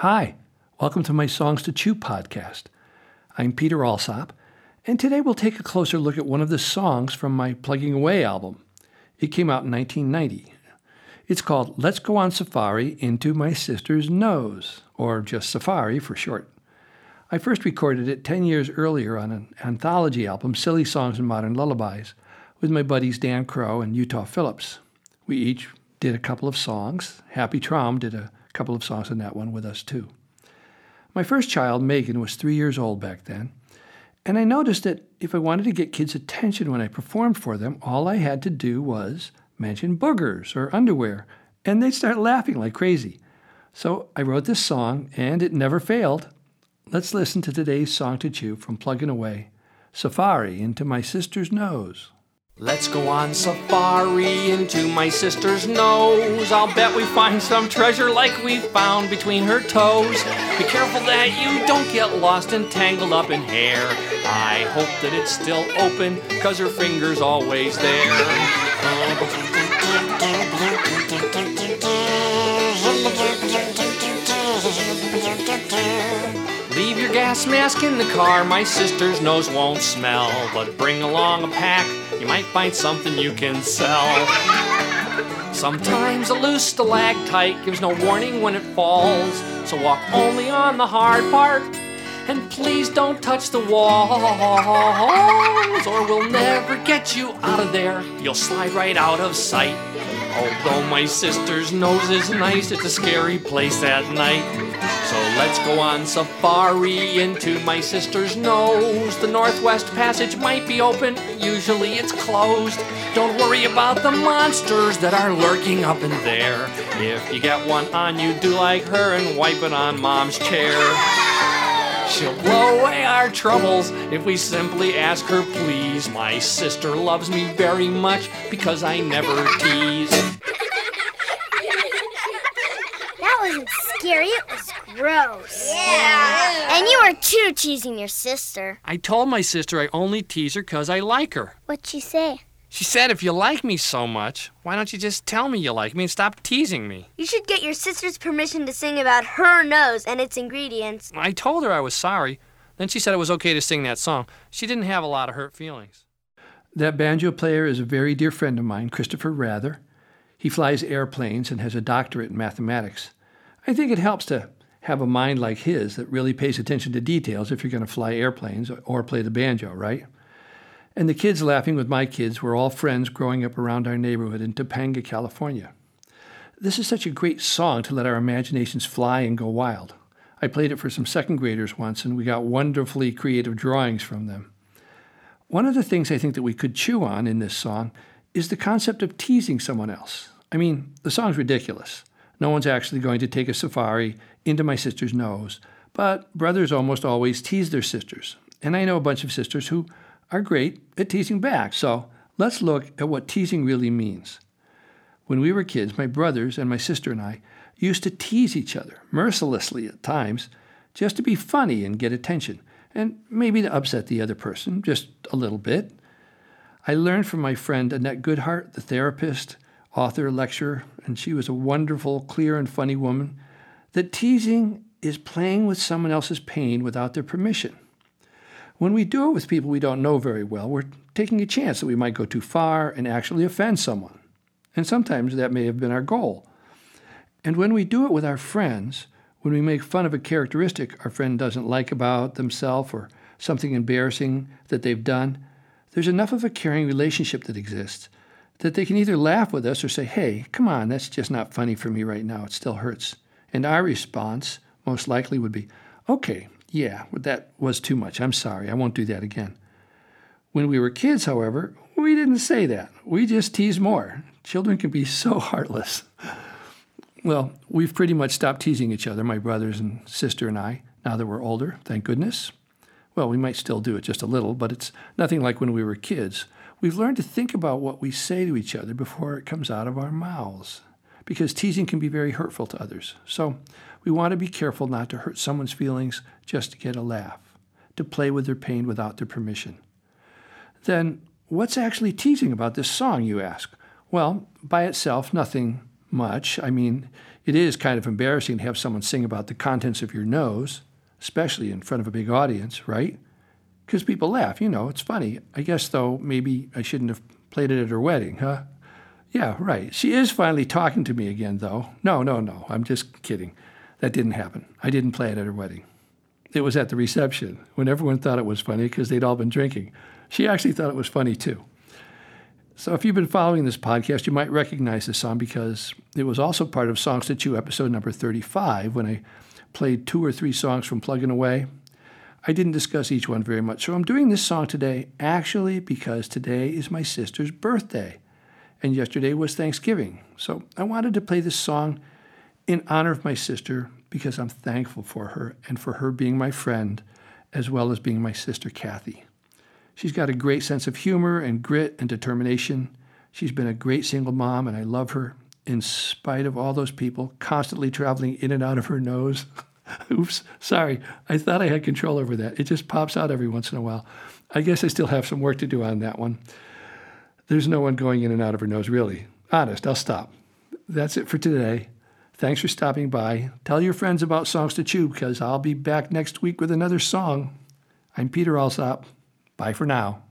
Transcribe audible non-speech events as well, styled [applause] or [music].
Hi, welcome to my Songs to Chew podcast. I'm Peter Alsop, and today we'll take a closer look at one of the songs from my Plugging Away album. It came out in 1990. It's called Let's Go on Safari into My Sister's Nose, or just Safari for short. I first recorded it 10 years earlier on an anthology album, Silly Songs and Modern Lullabies, with my buddies Dan Crow and Utah Phillips. We each did a couple of songs. Happy Traum did a couple of songs in that one with us too. My first child, Megan, was three years old back then, and I noticed that if I wanted to get kids' attention when I performed for them, all I had to do was mention boogers or underwear, and they'd start laughing like crazy. So I wrote this song, and it never failed. Let's listen to today's song to chew from Plugging Away Safari into My Sister's Nose. Let's go on safari into my sister's nose. I'll bet we find some treasure like we found between her toes. Be careful that you don't get lost and tangled up in hair. I hope that it's still open, cause her finger's always there. Gas mask in the car, my sister's nose won't smell. But bring along a pack, you might find something you can sell. Sometimes a loose stalactite gives no warning when it falls, so walk only on the hard part. And please don't touch the walls, or we'll never get you out of there. You'll slide right out of sight. Although my sister's nose is nice, it's a scary place at night. So let's go on safari into my sister's nose. The Northwest Passage might be open, usually it's closed. Don't worry about the monsters that are lurking up in there. If you get one on you, do like her and wipe it on mom's chair. She'll blow away our troubles if we simply ask her, please. My sister loves me very much because I never tease. That wasn't scary, it was gross. Yeah. And you were too teasing your sister. I told my sister I only tease her because I like her. What'd she say? She said, if you like me so much, why don't you just tell me you like me and stop teasing me? You should get your sister's permission to sing about her nose and its ingredients. I told her I was sorry. Then she said it was okay to sing that song. She didn't have a lot of hurt feelings. That banjo player is a very dear friend of mine, Christopher Rather. He flies airplanes and has a doctorate in mathematics. I think it helps to have a mind like his that really pays attention to details if you're going to fly airplanes or play the banjo, right? And the kids laughing with my kids were all friends growing up around our neighborhood in Topanga, California. This is such a great song to let our imaginations fly and go wild. I played it for some second graders once, and we got wonderfully creative drawings from them. One of the things I think that we could chew on in this song is the concept of teasing someone else. I mean, the song's ridiculous. No one's actually going to take a safari into my sister's nose, but brothers almost always tease their sisters. And I know a bunch of sisters who are great at teasing back. So let's look at what teasing really means. When we were kids, my brothers and my sister and I used to tease each other, mercilessly at times, just to be funny and get attention, and maybe to upset the other person just a little bit. I learned from my friend Annette Goodheart, the therapist, author, lecturer, and she was a wonderful, clear, and funny woman, that teasing is playing with someone else's pain without their permission. When we do it with people we don't know very well, we're taking a chance that we might go too far and actually offend someone. And sometimes that may have been our goal. And when we do it with our friends, when we make fun of a characteristic our friend doesn't like about themselves or something embarrassing that they've done, there's enough of a caring relationship that exists that they can either laugh with us or say, hey, come on, that's just not funny for me right now. It still hurts. And our response most likely would be, okay, yeah, that was too much. I'm sorry. I won't do that again. When we were kids, however, we didn't say that. We just teased more. Children can be so [laughs] heartless. Well, we've pretty much stopped teasing each other, my brothers and sister and I, now that we're older, thank goodness. Well, we might still do it just a little, but it's nothing like when we were kids We've learned to think about what we say to each other before it comes out of our mouths, because teasing can be very hurtful to others. So we want to be careful not to hurt someone's feelings just to get a laugh, to play with their pain without their permission. Then, what's actually teasing about this song, you ask? Well, by itself, nothing much. I mean, it is kind of embarrassing to have someone sing about the contents of your nose, especially in front of a big audience, right? Because people laugh, you know, it's funny. I guess, though, maybe I shouldn't have played it at her wedding, huh? Yeah, right. She is finally talking to me again, though. No, no, no. I'm just kidding. That didn't happen. I didn't play it at her wedding. It was at the reception when everyone thought it was funny because they'd all been drinking. She actually thought it was funny too. So if you've been following this podcast, you might recognize this song because it was also part of Songs to Chew episode number 35 when I played two or three songs from Plugging Away. I didn't discuss each one very much, so I'm doing this song today actually because today is my sister's birthday and yesterday was Thanksgiving. So I wanted to play this song in honor of my sister because I'm thankful for her and for her being my friend as well as being my sister Kathy. She's got a great sense of humor and grit and determination. She's been a great single mom, and I love her in spite of all those people constantly traveling in and out of her nose. [laughs] Oops, sorry. I thought I had control over that. It just pops out every once in a while. I guess I still have some work to do on that one. There's no one going in and out of her nose, really. Honest, I'll stop. That's it for today. Thanks for stopping by. Tell your friends about Songs to Chew because I'll be back next week with another song. I'm Peter Alsop. Bye for now.